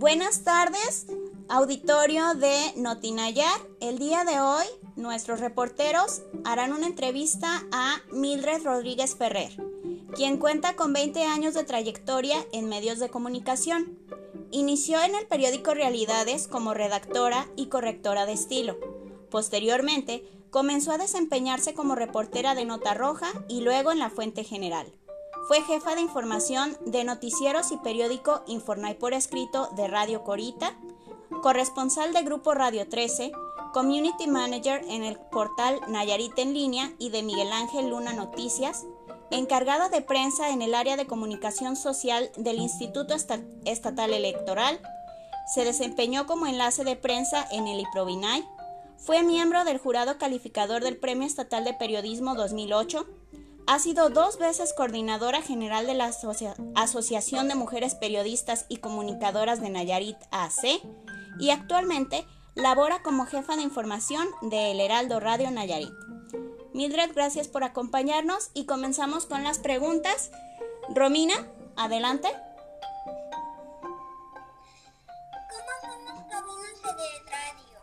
Buenas tardes, auditorio de Notinayar. El día de hoy, nuestros reporteros harán una entrevista a Mildred Rodríguez Ferrer, quien cuenta con 20 años de trayectoria en medios de comunicación. Inició en el periódico Realidades como redactora y correctora de estilo. Posteriormente, comenzó a desempeñarse como reportera de Nota Roja y luego en la Fuente General. Fue jefa de información de noticieros y periódico Infornay por escrito de Radio Corita, corresponsal de Grupo Radio 13, community manager en el portal Nayarit en línea y de Miguel Ángel Luna Noticias, encargada de prensa en el área de comunicación social del Instituto Estatal Electoral, se desempeñó como enlace de prensa en el IPROVINAI, fue miembro del jurado calificador del Premio Estatal de Periodismo 2008, ha sido dos veces coordinadora general de la Asociación de Mujeres Periodistas y Comunicadoras de Nayarit AC y actualmente labora como jefa de información de El Heraldo Radio Nayarit. Mildred, gracias por acompañarnos y comenzamos con las preguntas. Romina, adelante. ¿Cómo son las cabinas de radio?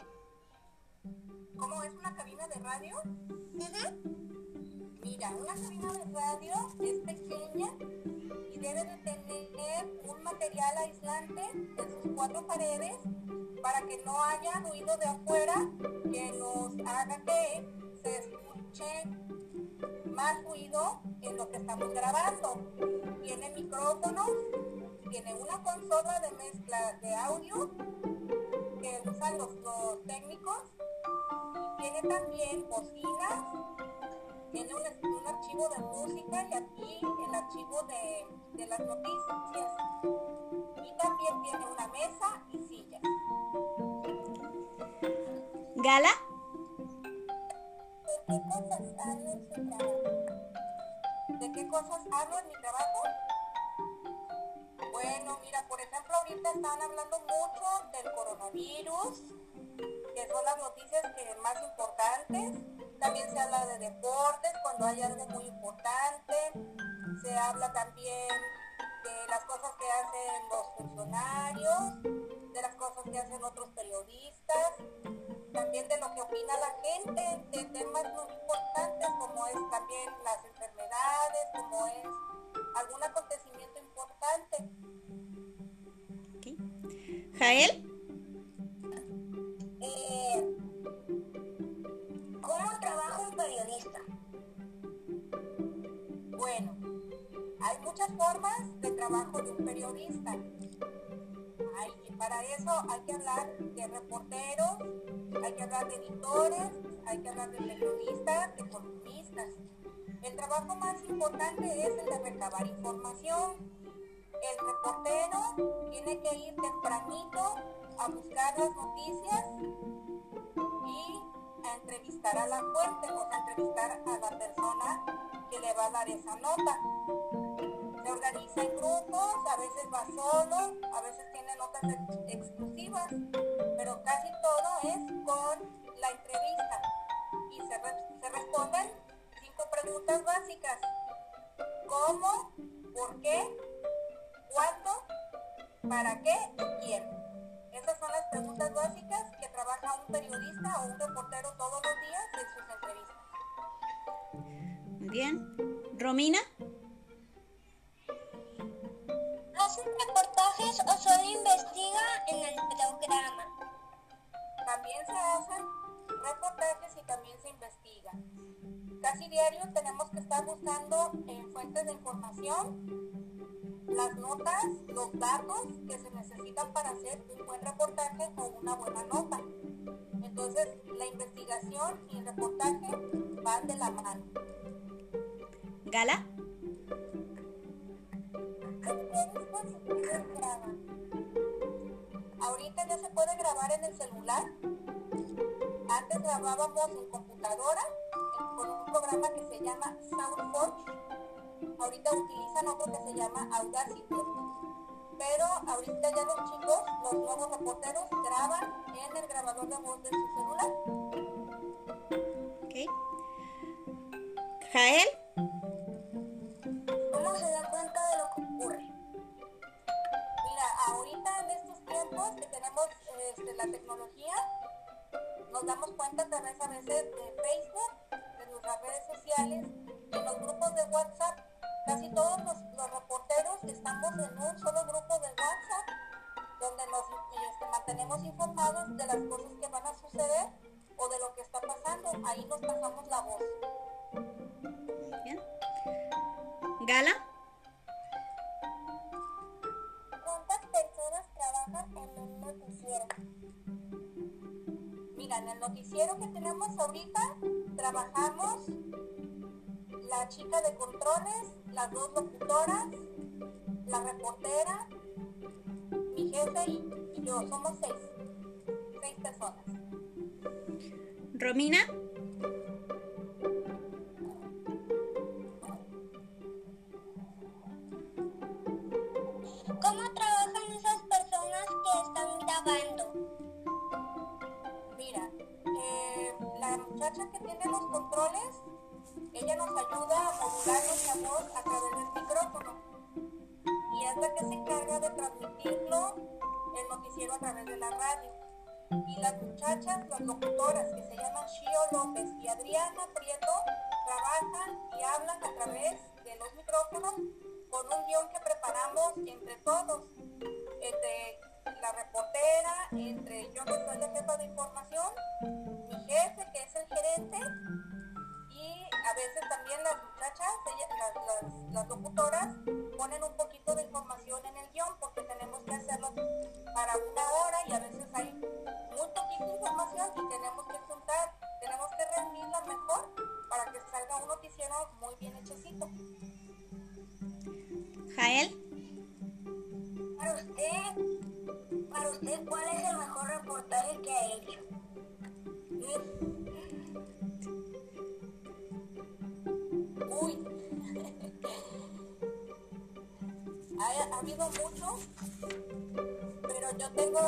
¿Cómo es una cabina de radio? Ujú. Mira, una cabina de radio es pequeña y debe de tener un material aislante en sus cuatro paredes para que no haya ruido de afuera que nos haga que se escuche más ruido en lo que estamos grabando. Tiene micrófonos, tiene una consola de mezcla de audio que usan los, los técnicos y tiene también bocinas tiene un, un archivo de música y aquí el archivo de, de las noticias. Y también tiene una mesa y sillas. Gala, ¿De qué cosas hablo en su trabajo? ¿De qué cosas hablo en mi trabajo? Bueno, mira, por ejemplo, ahorita están hablando mucho del coronavirus, que son las noticias que más importantes. También se habla de deportes cuando hay algo muy importante. Se habla también de las cosas que hacen los funcionarios, de las cosas que hacen otros periodistas, también de lo que opina la gente, de temas muy importantes como es también las enfermedades, como es algún acontecimiento importante. Jael, para eso hay que hablar de reporteros, hay que hablar de editores, hay que hablar de periodistas, de columnistas. El trabajo más importante es el de recabar información. El reportero tiene que ir tempranito a buscar las noticias y a entrevistar a la fuente, o sea, entrevistar a la persona que le va a dar esa nota. Se organiza en grupos, a veces va solo, a veces tiene notas ex- exclusivas, pero casi todo es con la entrevista. Y se, se responden cinco preguntas básicas. ¿Cómo? ¿Por qué? ¿Cuándo? ¿Para qué? ¿Y quién? Esas son las preguntas básicas que trabaja un periodista o un reportero todos los días en sus entrevistas. bien. Romina, o solo investiga en el programa? También se hacen reportajes y también se investiga. Casi diario tenemos que estar buscando en fuentes de información las notas, los datos que se necesitan para hacer un buen reportaje o una buena nota. Entonces, la investigación y el reportaje van de la mano. Gala, Ahorita ya se puede grabar en el celular. Antes grabábamos en computadora con un programa que se llama SoundForge. Ahorita utilizan otro que se llama Audacity. Pero ahorita ya los chicos, los nuevos reporteros, graban en el grabador de voz de su celular. ok. Jael, damos cuenta través a veces de Facebook, de nuestras redes sociales, en los grupos de WhatsApp. Casi todos los, los reporteros estamos en un solo grupo de WhatsApp donde nos este, mantenemos informados de las cosas que van a suceder o de lo que está pasando. Ahí nos pasamos la voz. Muy bien. Gala, ¿Cuántas personas trabajan en un noticiero? Mira, en el noticiero que tenemos ahorita trabajamos la chica de controles, las dos locutoras, la reportera, mi jefe y, y yo. Somos seis. Seis personas. Romina, ¿Cómo trabajan esas personas que están grabando? Que tiene los controles, ella nos ayuda a modular nuestra voz a través del micrófono. Y es la que se encarga de transmitirlo el noticiero a través de la radio. Y las muchachas, las locutoras que se llaman Shio López y Adriana Prieto, trabajan y hablan a través de los micrófonos con un guion que preparamos entre todos, entre la reportera, entre yo que soy la jefa de información, que es el gerente y a veces también las muchachas, ellas- las, las- las locutoras, ponen un poquito de información en el guion porque tenemos que hacerlo para una hora y a veces hay muy poquita información y tenemos que juntar, tenemos que reunirla mejor para que salga un noticiero muy bien hechecito. Jael, Para usted, para usted, ¿cuál es Uy. ha, ha habido mucho, pero yo tengo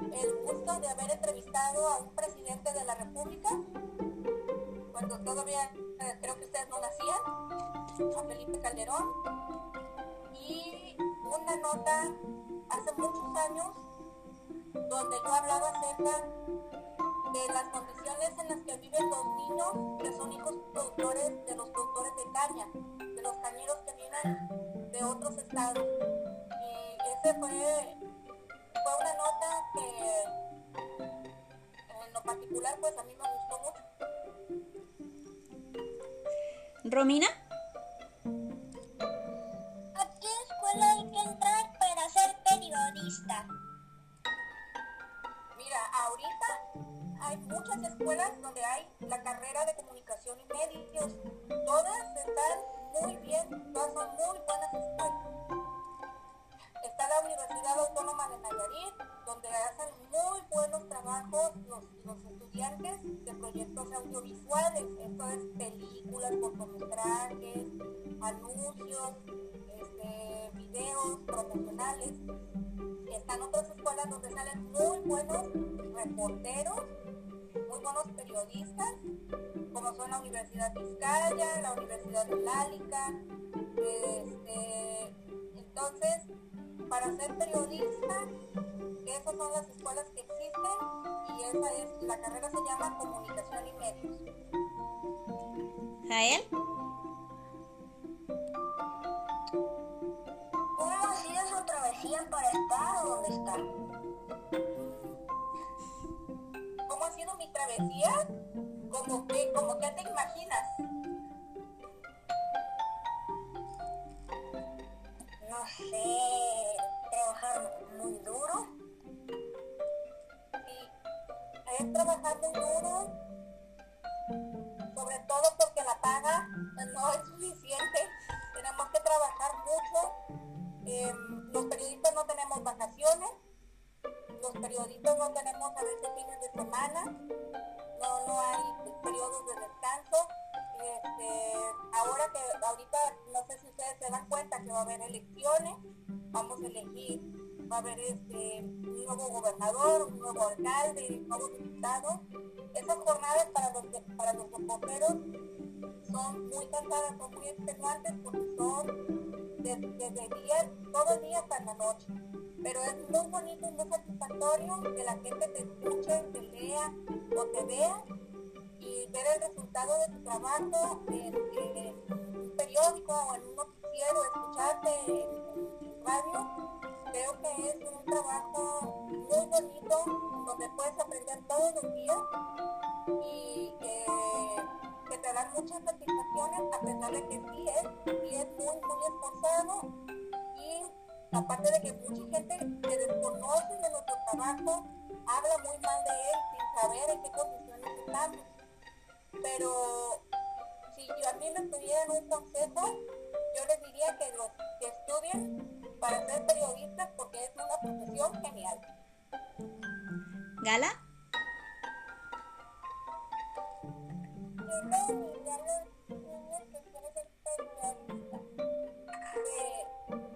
el gusto de haber entrevistado a un presidente de la República, cuando todavía eh, creo que ustedes no nacían, a Felipe Calderón, y una nota hace muchos años donde yo hablaba acerca de las condiciones en las que viven los niños que son hijos productores de los productores de caña, de los cañeros que vienen de otros estados. Y ese fue, fue una nota que en lo particular pues a mí me gustó mucho. Romina, ¿A qué escuela hay que entrar para ser periodista? Hay muchas escuelas donde hay la carrera de comunicación y medios. Todas están muy bien, todas son muy buenas escuelas. Está la Universidad Autónoma de Nayarit, donde hacen muy buenos trabajos los, estudiantes de proyectos audiovisuales, esto es películas, cortometrajes, anuncios, este, videos promocionales. Están otras escuelas donde salen muy buenos reporteros, buenos periodistas, como son la Universidad Vizcaya, la Universidad Lálica. Este, entonces, para ser periodista, esas son las escuelas que existen y esa es, la carrera se llama Comunicación y Medios. Jael, ¿Cómo que, como que te imaginas? No sé, trabajar muy duro. Sí, es trabajar muy duro, sobre todo porque la paga no es suficiente. Tenemos que trabajar mucho. Em, los periodistas no tenemos vacaciones, los periodistas no tenemos a veces fines de semana, no, hay periodos de descanso. Este, ahora que ahorita no sé si ustedes se dan cuenta que va a haber elecciones, vamos a elegir, va a haber este, un nuevo gobernador, un nuevo alcalde, un nuevo diputado. Esas jornadas para los, para los reporteros son muy cansadas, son muy extenuantes porque son desde el día, todo el día hasta la noche. pero es muy bonito y muy satisfactorio que la gente te escuche, te lea o te vea ver el resultado de tu trabajo en, un periódico o en un noticiero, escucharte en, radio, creo que es un trabajo muy bonito donde puedes aprender todos los días y que te dan muchas satisfacciones a pesar de que sí es, sí es muy, muy esforzado y aparte de que mucha gente que desconoce de nuestro trabajo habla muy mal de él sin saber en qué condiciones estamos. Pero si yo a mí me pidieran un consejo, yo les diría que, los, que estudien para ser periodistas porque es una profesión genial. ¿Gala?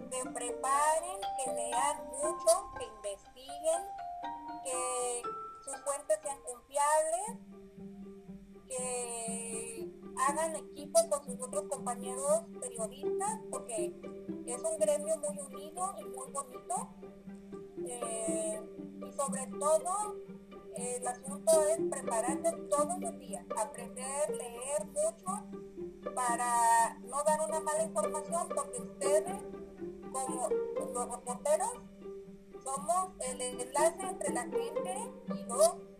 Que preparen, que lean mucho, que investiguen, que sus fuentes sean confiables, que hagan equipo con sus otros compañeros periodistas, porque es un gremio muy unido y muy bonito. Eh, y sobre todo, el asunto es prepararse todos los días, aprender, leer mucho para no dar una mala información, porque ustedes, como los reporteros, somos el enlace entre la gente y los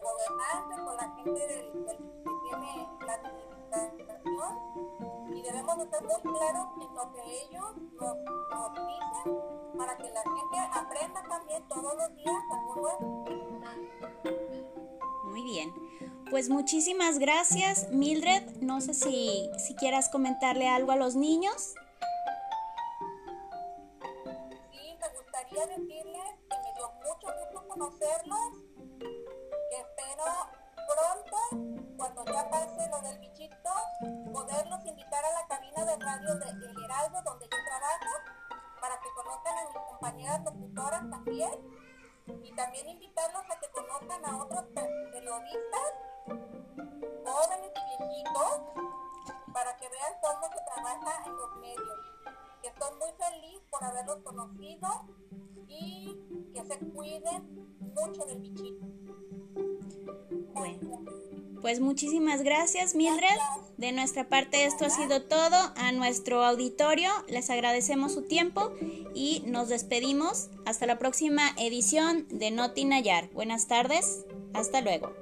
gobernantes o la gente del, que tiene la administración y debemos estar muy claros en lo que ellos nos, nos dicen para que la gente aprenda también todos los días algo nuevo. Muy bien. Pues muchísimas gracias, Mildred. No sé si, si quieras comentarle algo a los niños. Sí, me gustaría decirles que me dio mucho gusto conocerlos, cuando ya pase lo del bichito, poderlos invitar a la cabina de radio de El Heraldo, donde yo trabajo, para que conozcan a mis compañeras locutoras también, y también invitarlos a que conozcan a otros periodistas, jóvenes y viejitos, para que vean cómo se trabaja en los medios. Que estoy muy feliz por haberlos conocido y que se cuiden mucho del bichito. Bueno, pues muchísimas gracias, Mildred. De nuestra parte esto ha sido todo. A nuestro auditorio les agradecemos su tiempo y nos despedimos. Hasta la próxima edición de Noti Nayar. Buenas tardes. Hasta luego.